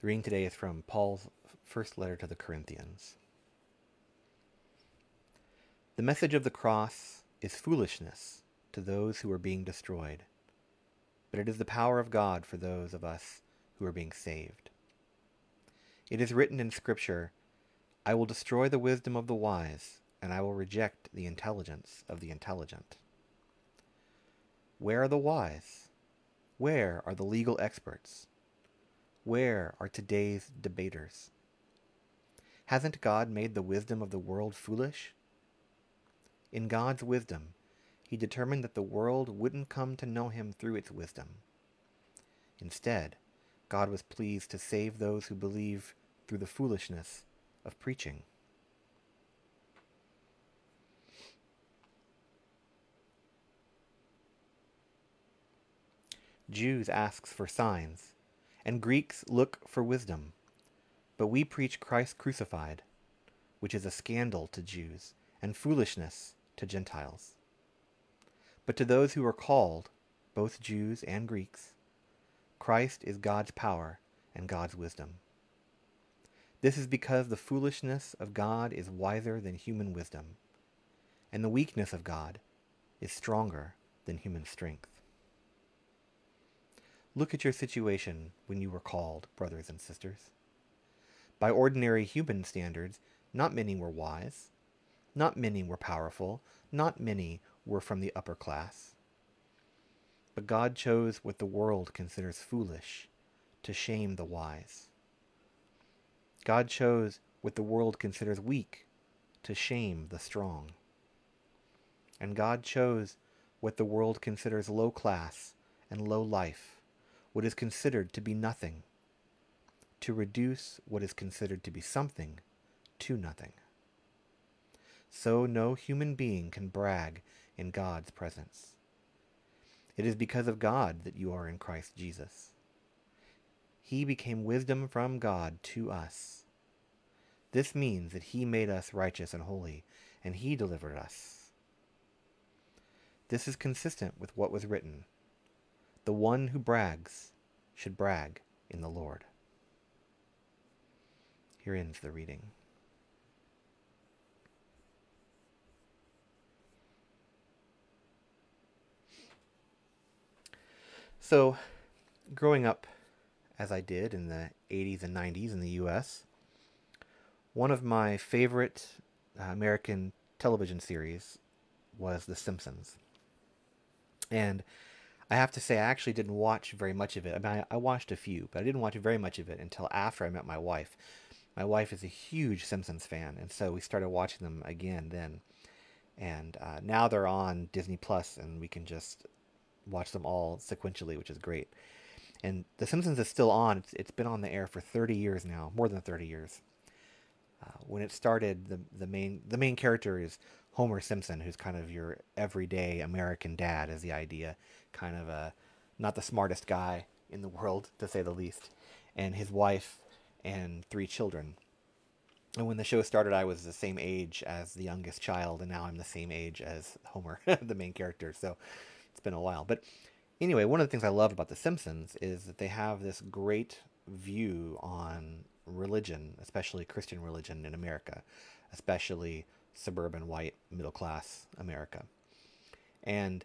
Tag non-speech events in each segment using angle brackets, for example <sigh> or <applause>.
The reading today is from Paul's first letter to the Corinthians. The message of the cross is foolishness to those who are being destroyed, but it is the power of God for those of us who are being saved. It is written in Scripture, I will destroy the wisdom of the wise, and I will reject the intelligence of the intelligent. Where are the wise? Where are the legal experts? Where are today's debaters? Hasn't God made the wisdom of the world foolish? In God's wisdom, he determined that the world wouldn't come to know him through its wisdom. Instead, God was pleased to save those who believe through the foolishness of preaching. Jews ask for signs, and Greeks look for wisdom. But we preach Christ crucified, which is a scandal to Jews and foolishness to Gentiles. But to those who are called, both Jews and Greeks, Christ is God's power and God's wisdom. This is because the foolishness of God is wiser than human wisdom, and the weakness of God is stronger than human strength. Look at your situation when you were called, brothers and sisters. By ordinary human standards, not many were wise, not many were powerful, not many were from the upper class. But God chose what the world considers foolish to shame the wise. God chose what the world considers weak to shame the strong. And God chose what the world considers low class and low life, what is considered to be nothing, to reduce what is considered to be something to nothing. So no human being can brag in God's presence. It is because of God that you are in Christ Jesus. He became wisdom from God to us. This means that he made us righteous and holy, and he delivered us. This is consistent with what was written. The one who brags should brag in the Lord. Here ends the reading. So, growing up as I did in the 80s and 90s in the US, one of my favorite uh, American television series was The Simpsons. And I have to say, I actually didn't watch very much of it. I mean, I, I watched a few, but I didn't watch very much of it until after I met my wife. My wife is a huge Simpsons fan, and so we started watching them again then. And uh, now they're on Disney Plus, and we can just watch them all sequentially, which is great. And The Simpsons is still on. It's, it's been on the air for 30 years now, more than 30 years. Uh, when it started, the the main the main character is Homer Simpson, who's kind of your everyday American dad, is the idea, kind of a not the smartest guy in the world to say the least, and his wife and three children. And when the show started, I was the same age as the youngest child, and now I'm the same age as Homer, <laughs> the main character. So it's been a while. But anyway, one of the things I love about The Simpsons is that they have this great view on religion, especially Christian religion in America, especially suburban white middle class America. And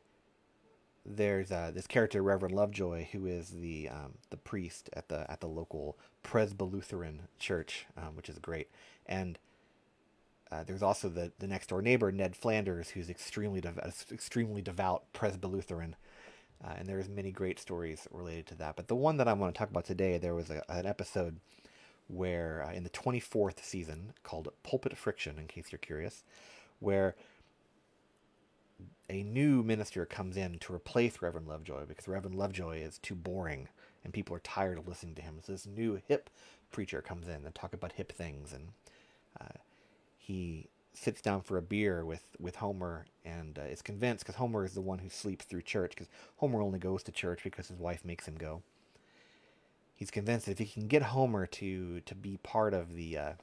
there's uh, this character Reverend Lovejoy who is the um, the priest at the at the local Presbylutheran church, um, which is great. And uh, there's also the, the next door neighbor Ned Flanders, who's extremely extremely devout Presbylutheran, uh, and there's many great stories related to that. But the one that I want to talk about today, there was a, an episode where uh, in the 24th season called Pulpit Friction, in case you're curious, where a new minister comes in to replace Reverend Lovejoy because Reverend Lovejoy is too boring and people are tired of listening to him. So this new hip preacher comes in and talk about hip things, and uh, he sits down for a beer with with Homer and uh, is convinced because Homer is the one who sleeps through church because Homer only goes to church because his wife makes him go he's convinced that if he can get Homer to to be part of the uh,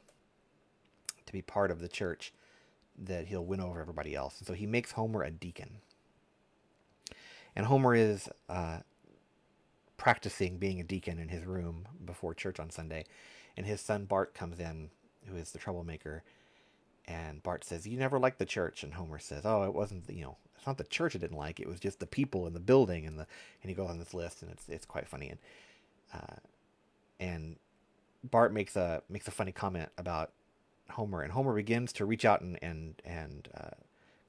to be part of the church, that he'll win over everybody else. And so he makes Homer a deacon. And Homer is uh, practicing being a deacon in his room before church on Sunday, and his son Bart comes in, who is the troublemaker, and Bart says, "You never liked the church," and Homer says, "Oh, it wasn't you know it's not the church I didn't like. It was just the people in the building and the and he goes on this list and it's it's quite funny and uh, and Bart makes a makes a funny comment about Homer and Homer begins to reach out and and and uh,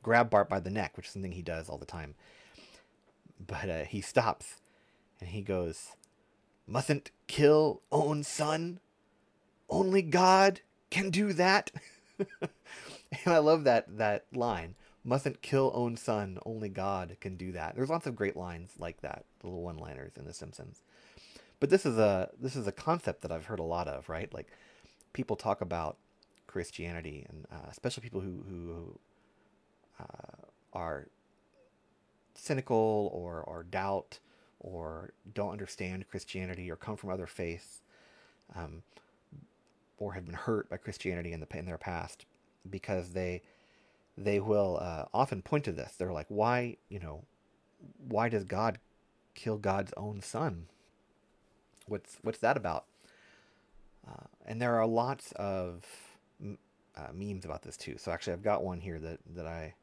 grab Bart by the neck, which is something he does all the time. But uh, he stops and he goes, "Mustn't kill own son. Only God can do that." <laughs> and I love that that line mustn't kill own son. Only God can do that. There's lots of great lines like that, the little one-liners in The Simpsons. But this is a this is a concept that I've heard a lot of, right? Like people talk about Christianity, and uh, especially people who who uh, are cynical or or doubt or don't understand Christianity or come from other faiths, um, or have been hurt by Christianity in the in their past because they they will uh, often point to this. They're like, why, you know, why does God kill God's own son? What's what's that about? Uh, and there are lots of uh, memes about this too. So actually, I've got one here that that I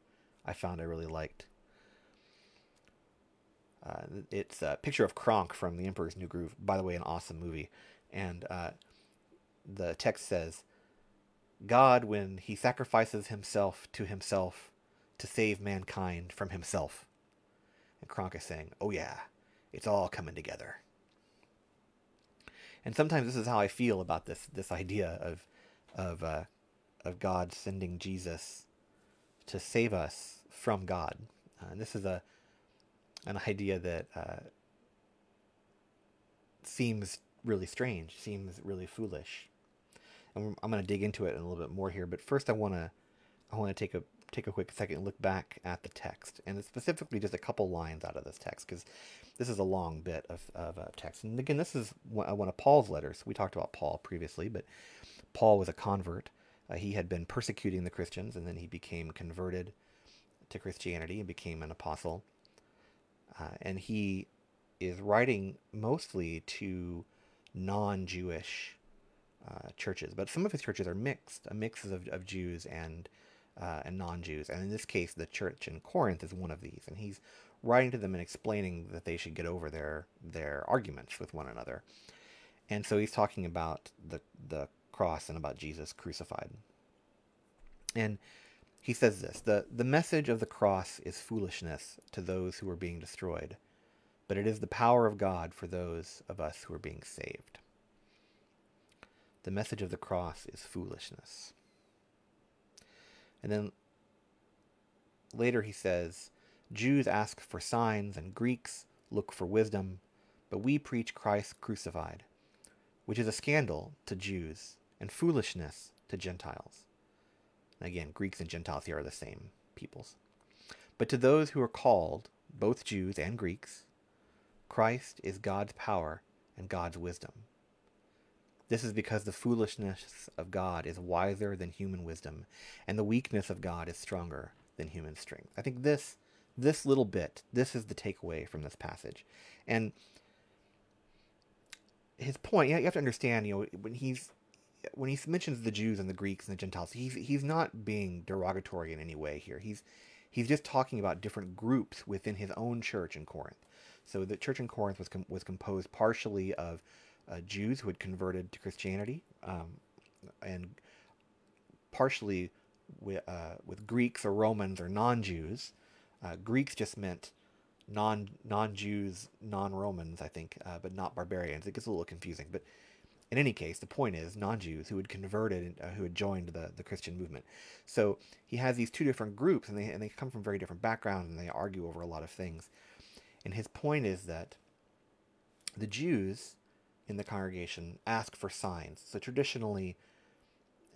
I found I really liked. Uh, it's a picture of Kronk from The Emperor's New Groove. By the way, an awesome movie. And uh, the text says, God when he sacrifices himself to himself to save mankind from himself. And Kronk is saying, oh yeah, it's all coming together. And sometimes this is how I feel about this this idea of of uh, of God sending Jesus to save us from God. Uh, and this is a an idea that uh, seems really strange, seems really foolish and I'm going to dig into it in a little bit more here. But first, I want to I want to take a take a quick second and look back at the text, and specifically just a couple lines out of this text because this is a long bit of, of uh, text. And again, this is one of Paul's letters. We talked about Paul previously, but Paul was a convert. Uh, he had been persecuting the Christians, and then he became converted to Christianity and became an apostle. Uh, and he is writing mostly to non-Jewish uh, churches, but some of his churches are mixed, a mix of, of Jews and uh, and non-Jews. And in this case, the church in Corinth is one of these, and he's writing to them and explaining that they should get over their their arguments with one another. And so he's talking about the the cross and about Jesus crucified. And he says this the, the message of the cross is foolishness to those who are being destroyed, but it is the power of God for those of us who are being saved. The message of the cross is foolishness. And then later he says, Jews ask for signs and Greeks look for wisdom, but we preach Christ crucified, which is a scandal to Jews and foolishness to Gentiles. And again, Greeks and Gentiles here are the same peoples. But to those who are called, both Jews and Greeks, Christ is God's power and God's wisdom. This is because the foolishness of God is wiser than human wisdom, and the weakness of God is stronger than human strength. I think this this little bit, this is the takeaway from this passage. And his point, you have to understand, you know, when he's when he mentions the Jews and the Greeks and the Gentiles, he's he's not being derogatory in any way here. He's he's just talking about different groups within his own church in Corinth. So the church in Corinth was com- was composed partially of uh, Jews who had converted to Christianity, um, and partially with, uh, with Greeks or Romans or non-Jews. Uh, Greeks just meant non non-Jews, non-Romans, I think, uh, but not barbarians. It gets a little confusing, but in any case, the point is non-Jews who had converted, uh, who had joined the, the Christian movement. So he has these two different groups, and they and they come from very different backgrounds, and they argue over a lot of things. And his point is that the Jews in the congregation ask for signs. So traditionally,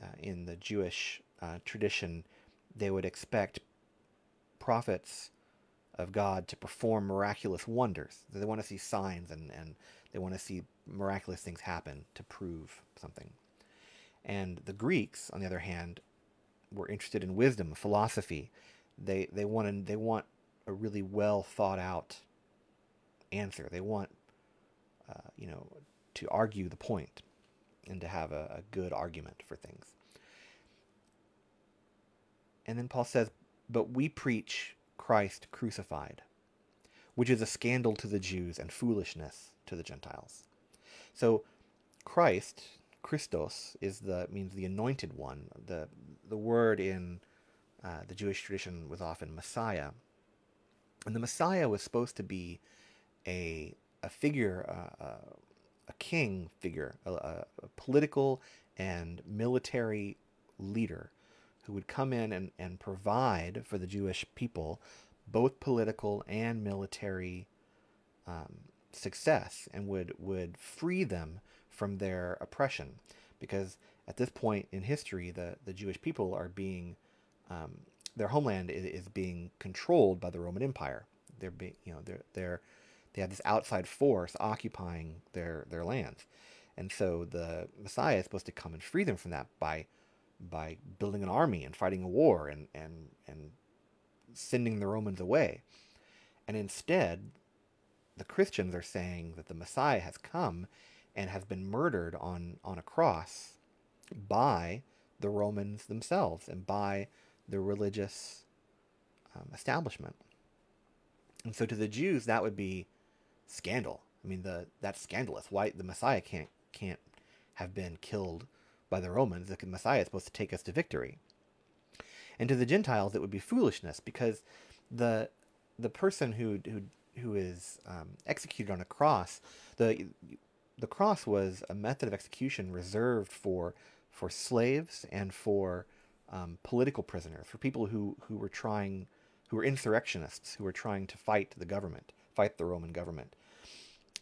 uh, in the Jewish uh, tradition, they would expect prophets of God to perform miraculous wonders. They want to see signs and, and they want to see miraculous things happen to prove something. And the Greeks, on the other hand, were interested in wisdom, philosophy. They they want they want a really well thought out answer. They want uh, you know, to argue the point and to have a, a good argument for things. And then Paul says, But we preach Christ crucified, which is a scandal to the Jews and foolishness to the Gentiles. So Christ, Christos, is the means the anointed one. The the word in uh, the Jewish tradition was often Messiah, and the Messiah was supposed to be a a figure, uh, uh, a king figure, a, a, political and military leader who would come in and, and provide for the Jewish people both political and military um, success and would, would free them from their oppression. Because at this point in history, the, the Jewish people are being, um, their homeland is, is being controlled by the Roman Empire. They're being, you know, they're, they're, they have this outside force occupying their, their lands. And so the Messiah is supposed to come and free them from that by by building an army and fighting a war and, and, and sending the Romans away. And instead, the Christians are saying that the Messiah has come and has been murdered on, on a cross by the Romans themselves and by the religious um, establishment. And so to the Jews, that would be scandal. I mean, the that's scandalous. Why the Messiah can't can't have been killed by the Romans, the Messiah is supposed to take us to victory. And to the Gentiles, it would be foolishness because the the person who who who is um, executed on a cross, the the cross was a method of execution reserved for for slaves and for um, political prisoners, for people who who were trying who were insurrectionists who were trying to fight the government, fight the Roman government.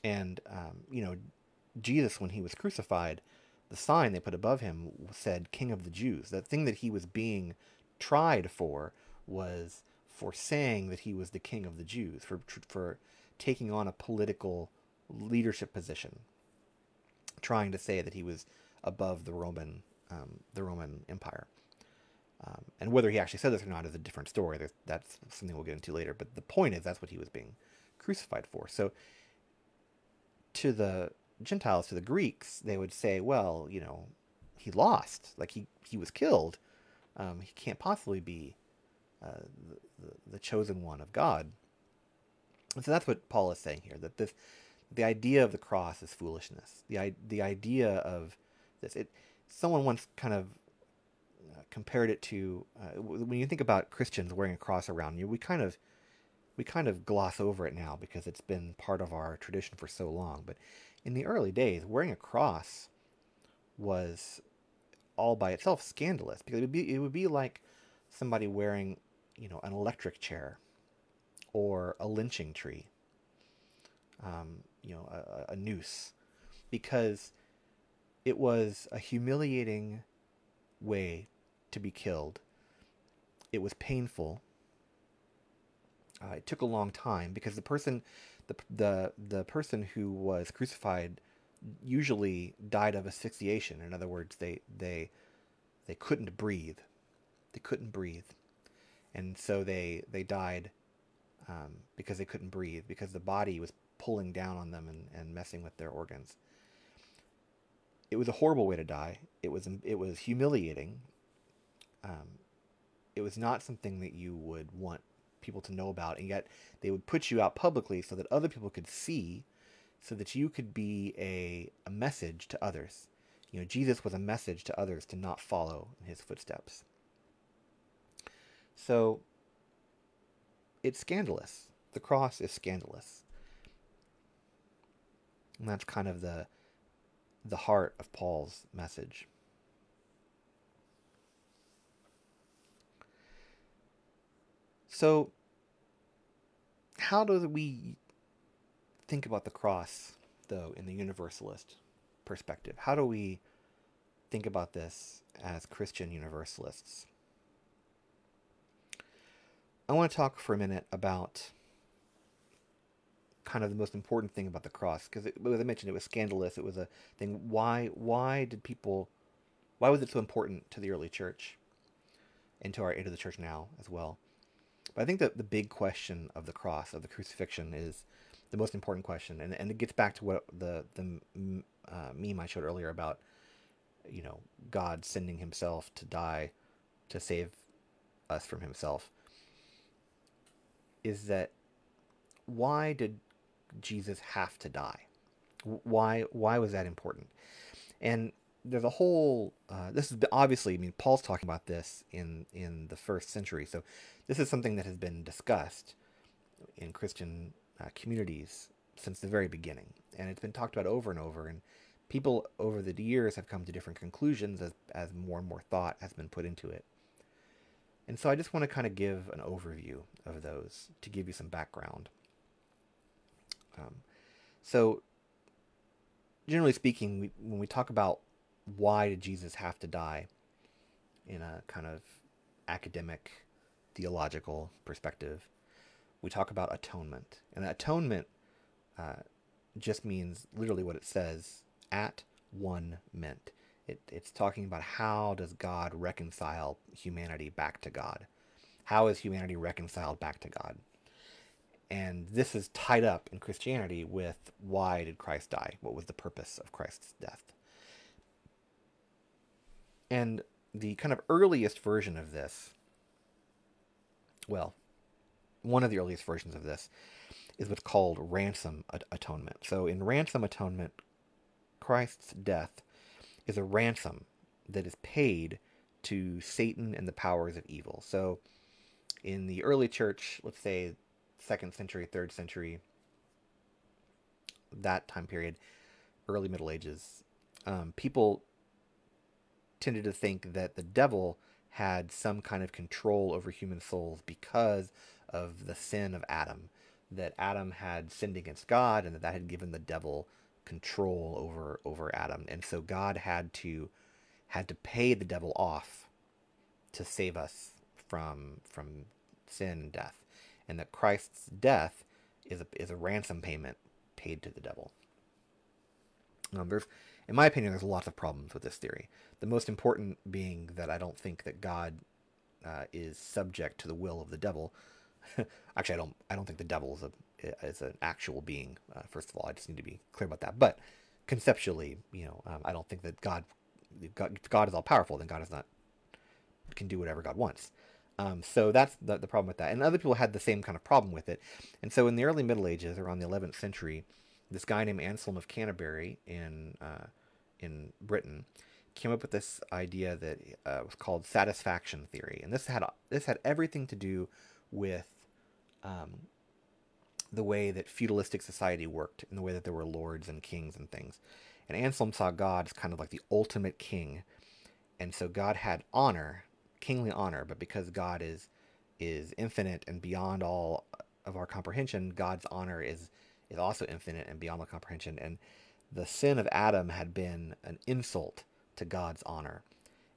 And um, you know, Jesus, when he was crucified, the sign they put above him said King of the Jews. that thing that he was being tried for was for saying that he was the king of the Jews, for, for taking on a political leadership position, trying to say that he was above the Roman, um, the Roman Empire. Um, and whether he actually said this or not is a different story. That's something we'll get into later. But the point is, that's what he was being crucified for. So, to the Gentiles, to the Greeks, they would say, well, you know, he lost. Like he, he was killed. Um, he can't possibly be uh, the, the, chosen one of God. And so that's what Paul is saying here that this, the idea of the cross is foolishness. The, the idea of this, it, someone once kind of uh, compared it to uh, when you think about Christians wearing a cross around you, we kind of we kind of gloss over it now because it's been part of our tradition for so long. But in the early days, wearing a cross was all by itself scandalous because it would be it would be like somebody wearing, you know, an electric chair or a lynching tree, um, you know, a, a noose, because it was a humiliating way to be killed. It was painful. Uh, it took a long time because the person the the the person who was crucified usually died of asphyxiation. In other words, they they they couldn't breathe. They couldn't breathe, and so they they died um, because they couldn't breathe because the body was pulling down on them and, and messing with their organs. It was a horrible way to die. It was it was humiliating. Um, it was not something that you would want people to know about, and yet they would put you out publicly so that other people could see, so that you could be a, a message to others. You know, Jesus was a message to others to not follow in his footsteps. So it's scandalous. The cross is scandalous. And that's kind of the the heart of Paul's message. So, how do we think about the cross, though, in the universalist perspective? How do we think about this as Christian universalists? I want to talk for a minute about kind of the most important thing about the cross because as I mentioned, it was scandalous. It was a thing. Why? Why did people? Why was it so important to the early church, and to our into the church now as well? But I think that the big question of the cross, of the crucifixion, is the most important question, and and it gets back to what the the uh, meme I showed earlier about, you know, God sending Himself to die, to save us from Himself. Is that why did Jesus have to die? Why why was that important? And there's a whole. Uh, this is obviously. I mean, Paul's talking about this in in the first century, so this is something that has been discussed in Christian uh, communities since the very beginning, and it's been talked about over and over. And people over the years have come to different conclusions as as more and more thought has been put into it. And so I just want to kind of give an overview of those to give you some background. Um, so, generally speaking, we, when we talk about why did Jesus have to die in a kind of academic, theological perspective, we talk about atonement. And atonement uh, just means literally what it says at one meant. It, it's talking about how does God reconcile humanity back to God? How is humanity reconciled back to God? And this is tied up in Christianity with why did Christ die? What was the purpose of Christ's death? And the kind of earliest version of this, well, one of the earliest versions of this is what's called ransom atonement. So in ransom atonement, Christ's death is a ransom that is paid to Satan and the powers of evil. So in the early church, let's say second century, third century, that time period, early Middle Ages, um, people tended to think that the devil had some kind of control over human souls because of the sin of Adam. That Adam had sinned against God, and that that had given the devil control over over Adam, and so God had to had to pay the devil off to save us from from sin and death, and that Christ's death is a is a ransom payment paid to the devil. Um, there's, in my opinion, there's lots of problems with this theory. The most important being that I don't think that God uh, is subject to the will of the devil. <laughs> Actually, I don't. I don't think the devil is a is an actual being. Uh, first of all, I just need to be clear about that. But conceptually, you know, um, I don't think that God, God, God is all powerful. Then God is not can do whatever God wants. Um, so that's the, the problem with that. And other people had the same kind of problem with it. And so in the early Middle Ages, around the 11th century, this guy named Anselm of Canterbury in uh, in Britain came up with this idea that uh, was called satisfaction theory, and this had this had everything to do with um, the way that feudalistic society worked, and the way that there were lords and kings and things. And Anselm saw God as kind of like the ultimate king, and so God had honor, kingly honor, but because God is is infinite and beyond all of our comprehension, God's honor is is also infinite and beyond our comprehension. And the sin of Adam had been an insult to God's honor.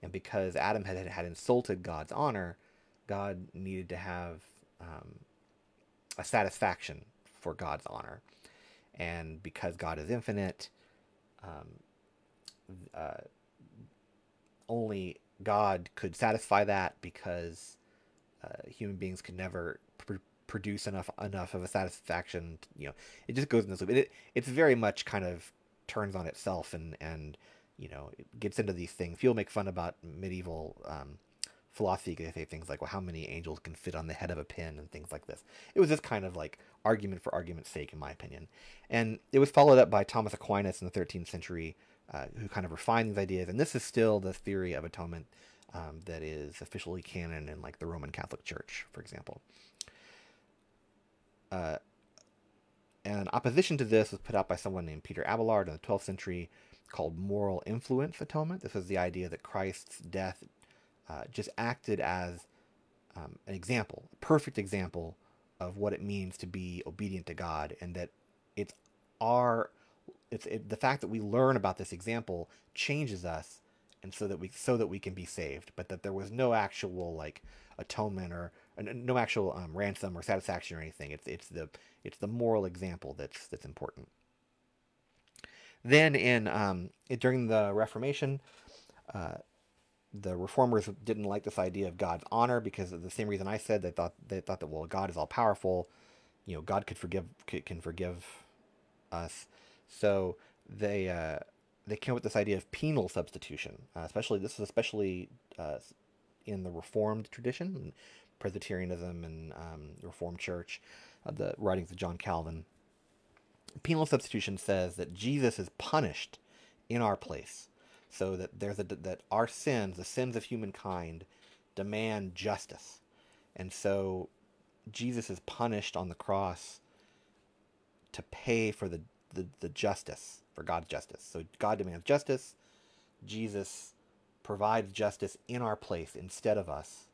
And because Adam had, had insulted God's honor, God needed to have um, a satisfaction for God's honor. And because God is infinite, um, uh, only God could satisfy that because uh, human beings could never pr- produce enough enough of a satisfaction. You know, it just goes in this loop. It, it's very much kind of turns on itself and and you know it gets into these things. People make fun about medieval um, philosophy. They say things like, "Well, how many angels can fit on the head of a pin?" and things like this. It was this kind of like argument for argument's sake, in my opinion. And it was followed up by Thomas Aquinas in the 13th century, uh, who kind of refined these ideas. And this is still the theory of atonement um, that is officially canon in like the Roman Catholic Church, for example. Uh, and opposition to this was put out by someone named Peter Abelard in the 12th century called moral influence atonement. This is the idea that Christ's death uh, just acted as um, an example, a perfect example of what it means to be obedient to God, and that it's our it's it, the fact that we learn about this example changes us, and so that we so that we can be saved. But that there was no actual like atonement or no actual um, ransom or satisfaction or anything. It's it's the it's the moral example that's that's important. Then in um, during the Reformation, uh, the reformers didn't like this idea of God's honor because of the same reason I said they thought they thought that well God is all powerful, you know God could forgive can forgive us. So they uh, they came up with this idea of penal substitution. Uh, especially this is especially uh, in the Reformed tradition, Presbyterianism and um, Reformed Church, uh, the writings of John Calvin. Penal substitution says that Jesus is punished in our place, so that there's a that our sins, the sins of humankind, demand justice, and so Jesus is punished on the cross to pay for the, the, the justice, for God's justice. So God demands justice. Jesus provides justice in our place instead of us.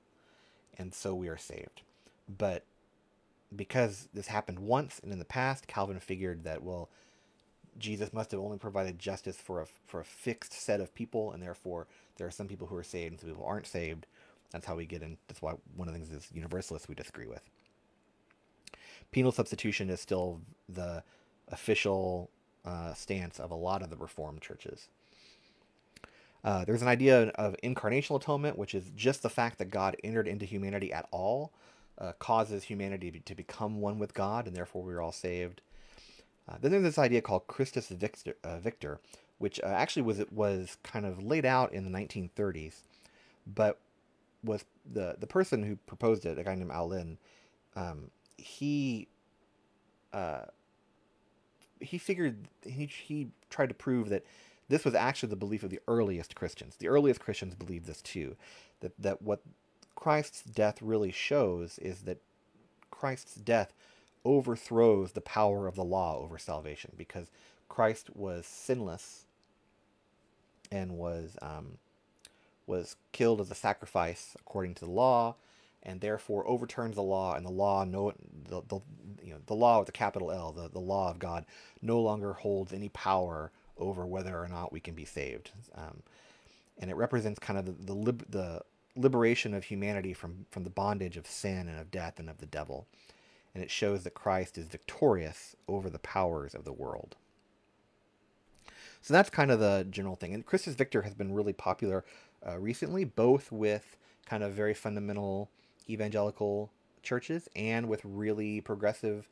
And so we are saved. But because this happened once and in the past, Calvin figured that, well, Jesus must have only provided justice for a, for a fixed set of people, and therefore there are some people who are saved and some people aren't saved. That's how we get in. That's why one of the things is universalists we disagree with penal substitution is still the official uh, stance of a lot of the Reformed churches. Uh, there's an idea of incarnational atonement, which is just the fact that God entered into humanity at all uh, causes humanity to become one with God, and therefore we're all saved. Uh, then there's this idea called Christus Victor, uh, Victor which uh, actually was was kind of laid out in the 1930s, but was the the person who proposed it, a guy named Aulén, um, he uh, he figured he he tried to prove that this was actually the belief of the earliest Christians. The earliest Christians believed this too, that that what Christ's death really shows is that Christ's death overthrows the power of the law over salvation because Christ was sinless and was um, was killed as a sacrifice according to the law and therefore overturns the law and the law no the, the you know the law with a capital L the, the law of God no longer holds any power over whether or not we can be saved. Um, and it represents kind of the the, lib- the liberation of humanity from from the bondage of sin and of death and of the devil and it shows that Christ is victorious over the powers of the world so that's kind of the general thing and Christus Victor has been really popular uh, recently both with kind of very fundamental evangelical churches and with really progressive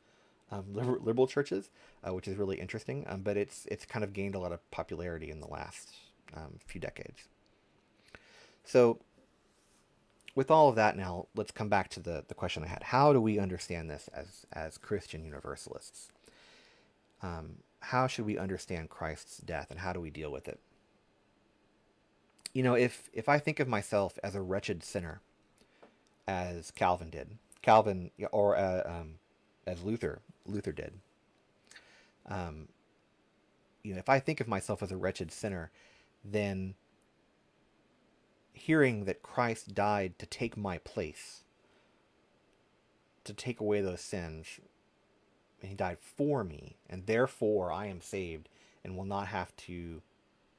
um, liberal churches, uh, which is really interesting. Um, but it's it's kind of gained a lot of popularity in the last um, few decades. So, with all of that now, let's come back to the, the question I had. How do we understand this as, as Christian universalists? Um, how should we understand Christ's death and how do we deal with it? You know, if, if I think of myself as a wretched sinner, as Calvin did. Calvin, or uh, um, as Luther, Luther did. Um, you know, if I think of myself as a wretched sinner, then hearing that Christ died to take my place, to take away those sins, and he died for me, and therefore I am saved and will not have to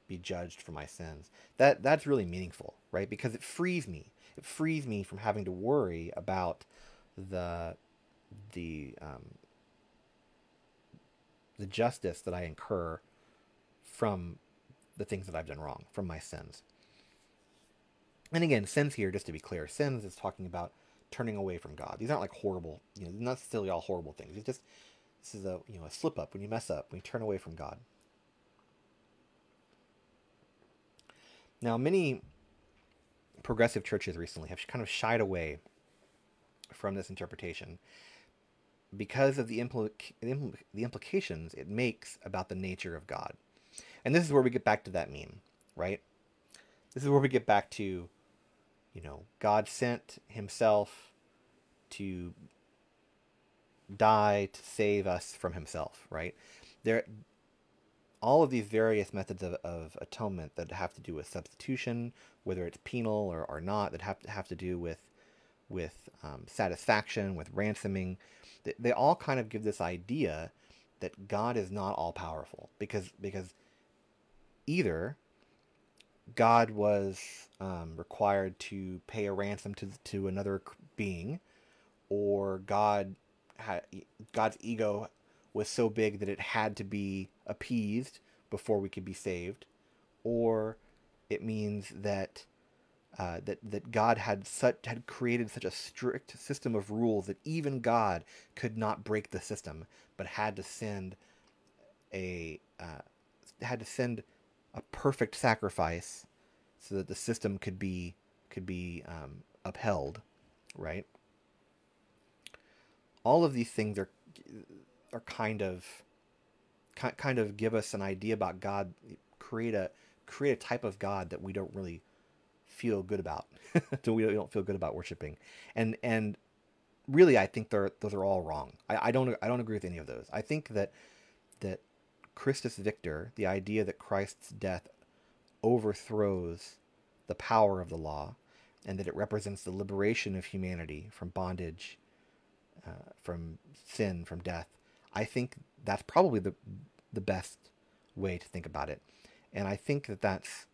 be judged for my sins. That that's really meaningful, right? Because it frees me it frees me from having to worry about the the um, the justice that I incur from the things that I've done wrong, from my sins. And again, sins here, just to be clear, sins is talking about turning away from God. These aren't like horrible, you know, not necessarily all horrible things. It's just this is a you know a slip up when you mess up, when you turn away from God. Now, many progressive churches recently have kind of shied away from this interpretation because of the, impl- the implications it makes about the nature of God. And this is where we get back to that meme, right? This is where we get back to, you know, God sent himself to die to save us from himself, right? There all of these various methods of, of atonement that have to do with substitution, whether it's penal or, or not, that have to have to do with with um, satisfaction, with ransoming, they, they all kind of give this idea that God is not all powerful because because either God was um, required to pay a ransom to to another being, or God had God's ego was so big that it had to be appeased before we could be saved, or it means that uh, that that God had such had created such a strict system of rules that even God could not break the system, but had to send a uh, had to send a perfect sacrifice so that the system could be could be um, upheld, right? All of these things are are kind of kind of give us an idea about God, create a create a type of God that we don't really feel good about. That <laughs> we don't feel good about worshiping, and and really, I think they're those are all wrong. I, I don't I don't agree with any of those. I think that that Christus Victor, the idea that Christ's death overthrows the power of the law, and that it represents the liberation of humanity from bondage, uh, from sin, from death. I think that's probably the the best way to think about it, and I think that that's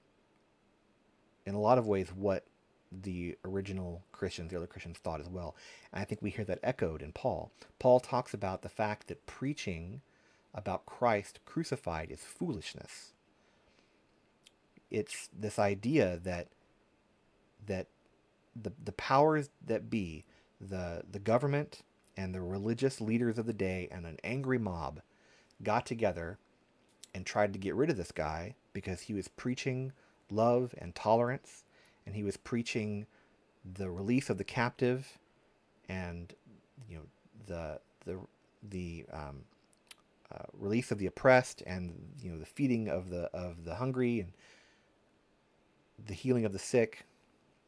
in a lot of ways what the original Christians, the early Christians, thought as well. And I think we hear that echoed in Paul. Paul talks about the fact that preaching about Christ crucified is foolishness. It's this idea that that the the powers that be, the the government and the religious leaders of the day and an angry mob got together and tried to get rid of this guy because he was preaching love and tolerance, and he was preaching the release of the captive, and you know the the the um, uh, release of the oppressed, and you know the feeding of the of the hungry, and the healing of the sick.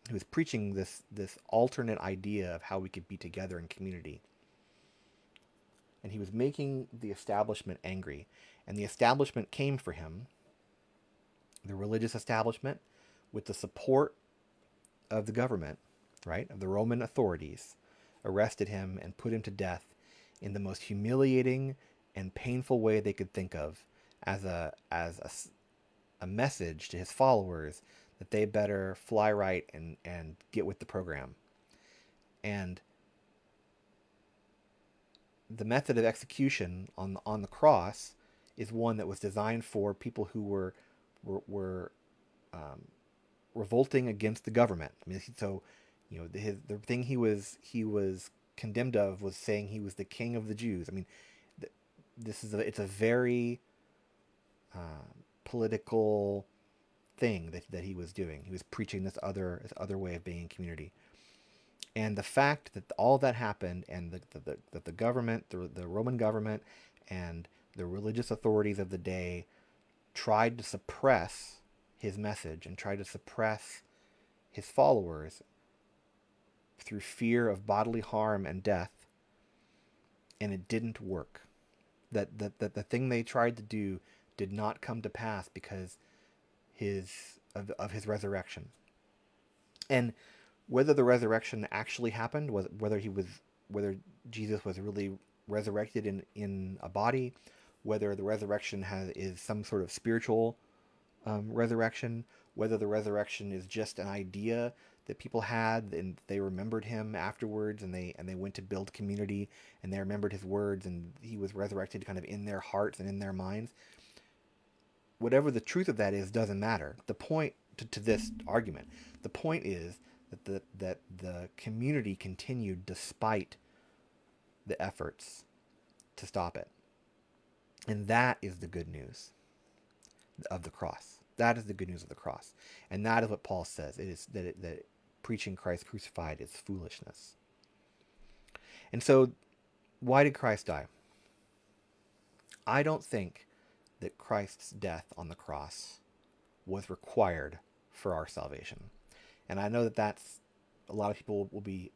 He was preaching this this alternate idea of how we could be together in community. And he was making the establishment angry. And the establishment came for him the religious establishment with the support of the government, right, of the Roman authorities, arrested him and put him to death in the most humiliating and painful way they could think of as a as a, a message to his followers that they better fly right and and get with the program. And the method of execution on on the cross is one that was designed for people who were were, were um, revolting against the government. I mean, so you know, the, his, the thing he was he was condemned of was saying he was the king of the Jews. I mean, this is a, it's a very uh, political thing that, that he was doing. He was preaching this other this other way of being in community. And the fact that all that happened, and the, the, the, the government, the, the Roman government, and the religious authorities of the day tried to suppress his message and tried to suppress his followers through fear of bodily harm and death, and it didn't work. That, that, that the thing they tried to do did not come to pass because his of, of his resurrection. And whether the resurrection actually happened, was whether he was whether Jesus was really resurrected in, in a body, whether the resurrection has is some sort of spiritual um, resurrection, whether the resurrection is just an idea that people had and they remembered him afterwards and they and they went to build community and they remembered his words and he was resurrected kind of in their hearts and in their minds whatever the truth of that is doesn't matter the point to, to this argument the point is that the that the community continued despite the efforts to stop it and that is the good news of the cross. That is the good news of the cross. And that is what Paul says. It is that, it, that preaching Christ crucified is foolishness. And so, why did Christ die? I don't think that Christ's death on the cross was required for our salvation. And I know that that's a lot of people will be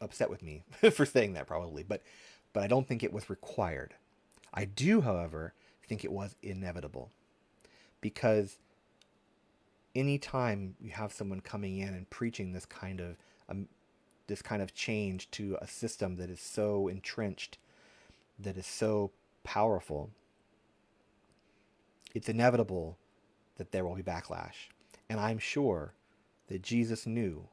upset with me <laughs> for saying that probably, but but I don't think it was required. I do, however, think it was inevitable because anytime you have someone coming in and preaching this kind of um, this kind of change to a system that is so entrenched, that is so powerful, it's inevitable that there will be backlash. And I'm sure that Jesus knew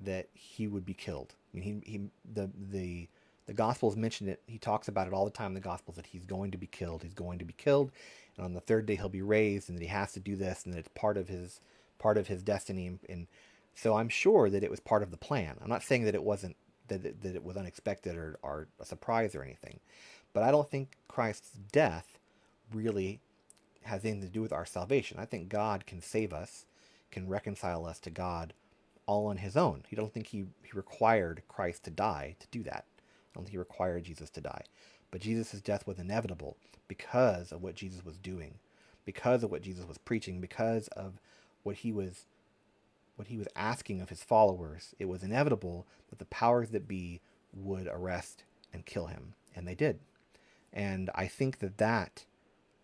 that he would be killed. I mean, he, he the the the Gospels mention it. He talks about it all the time in the Gospels that he's going to be killed. He's going to be killed, and on the third day he'll be raised, and that he has to do this, and that it's part of his part of his destiny, and so I'm sure that it was part of the plan. I'm not saying that it wasn't that it, that it was unexpected or, or a surprise or anything, but I don't think Christ's death really has anything to do with our salvation. I think God can save us, can reconcile us to God all on his own. He don't think he, he required Christ to die to do that. I don't think he required Jesus to die. But Jesus' death was inevitable because of what Jesus was doing, because of what Jesus was preaching, because of what he was what he was asking of his followers. It was inevitable that the powers that be would arrest and kill him, and they did. And I think that that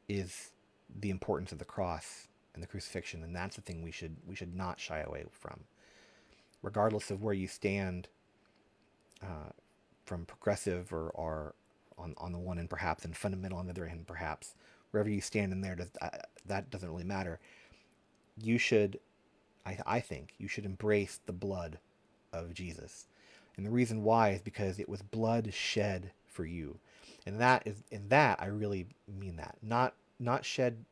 is the importance of the cross and the crucifixion, and that's the thing we should we should not shy away from, regardless of where you stand, uh, from progressive or, or on on the one end perhaps, and fundamental on the other end perhaps. Wherever you stand in there, does, uh, that doesn't really matter. You should, I I think, you should embrace the blood of Jesus, and the reason why is because it was blood shed for you, and that is in that I really mean that not not shed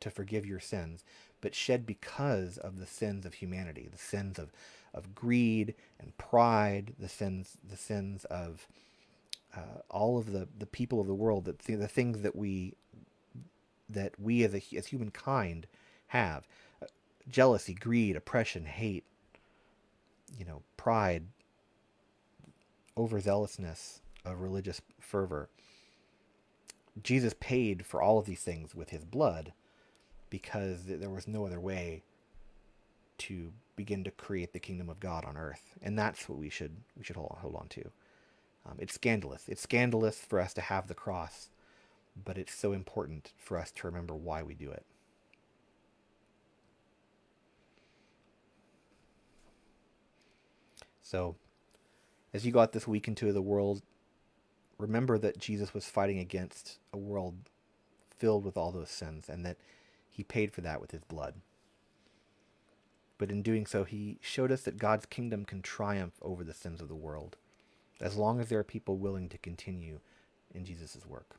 to forgive your sins, but shed because of the sins of humanity, the sins of, of greed and pride, the sins the sins of uh, all of the, the people of the world, that the, the things that we that we as a, as humankind have, uh, jealousy, greed, oppression, hate, you know, pride, overzealousness of religious fervor. Jesus paid for all of these things with his blood because there was no other way to begin to create the kingdom of God on earth. And that's what we should we should hold, hold on to. Um, it's scandalous. It's scandalous for us to have the cross, but it's so important for us to remember why we do it. So, as you go out this week into the world, remember that Jesus was fighting against a world filled with all those sins and that he paid for that with his blood. But in doing so, he showed us that God's kingdom can triumph over the sins of the world, as long as there are people willing to continue in Jesus' work.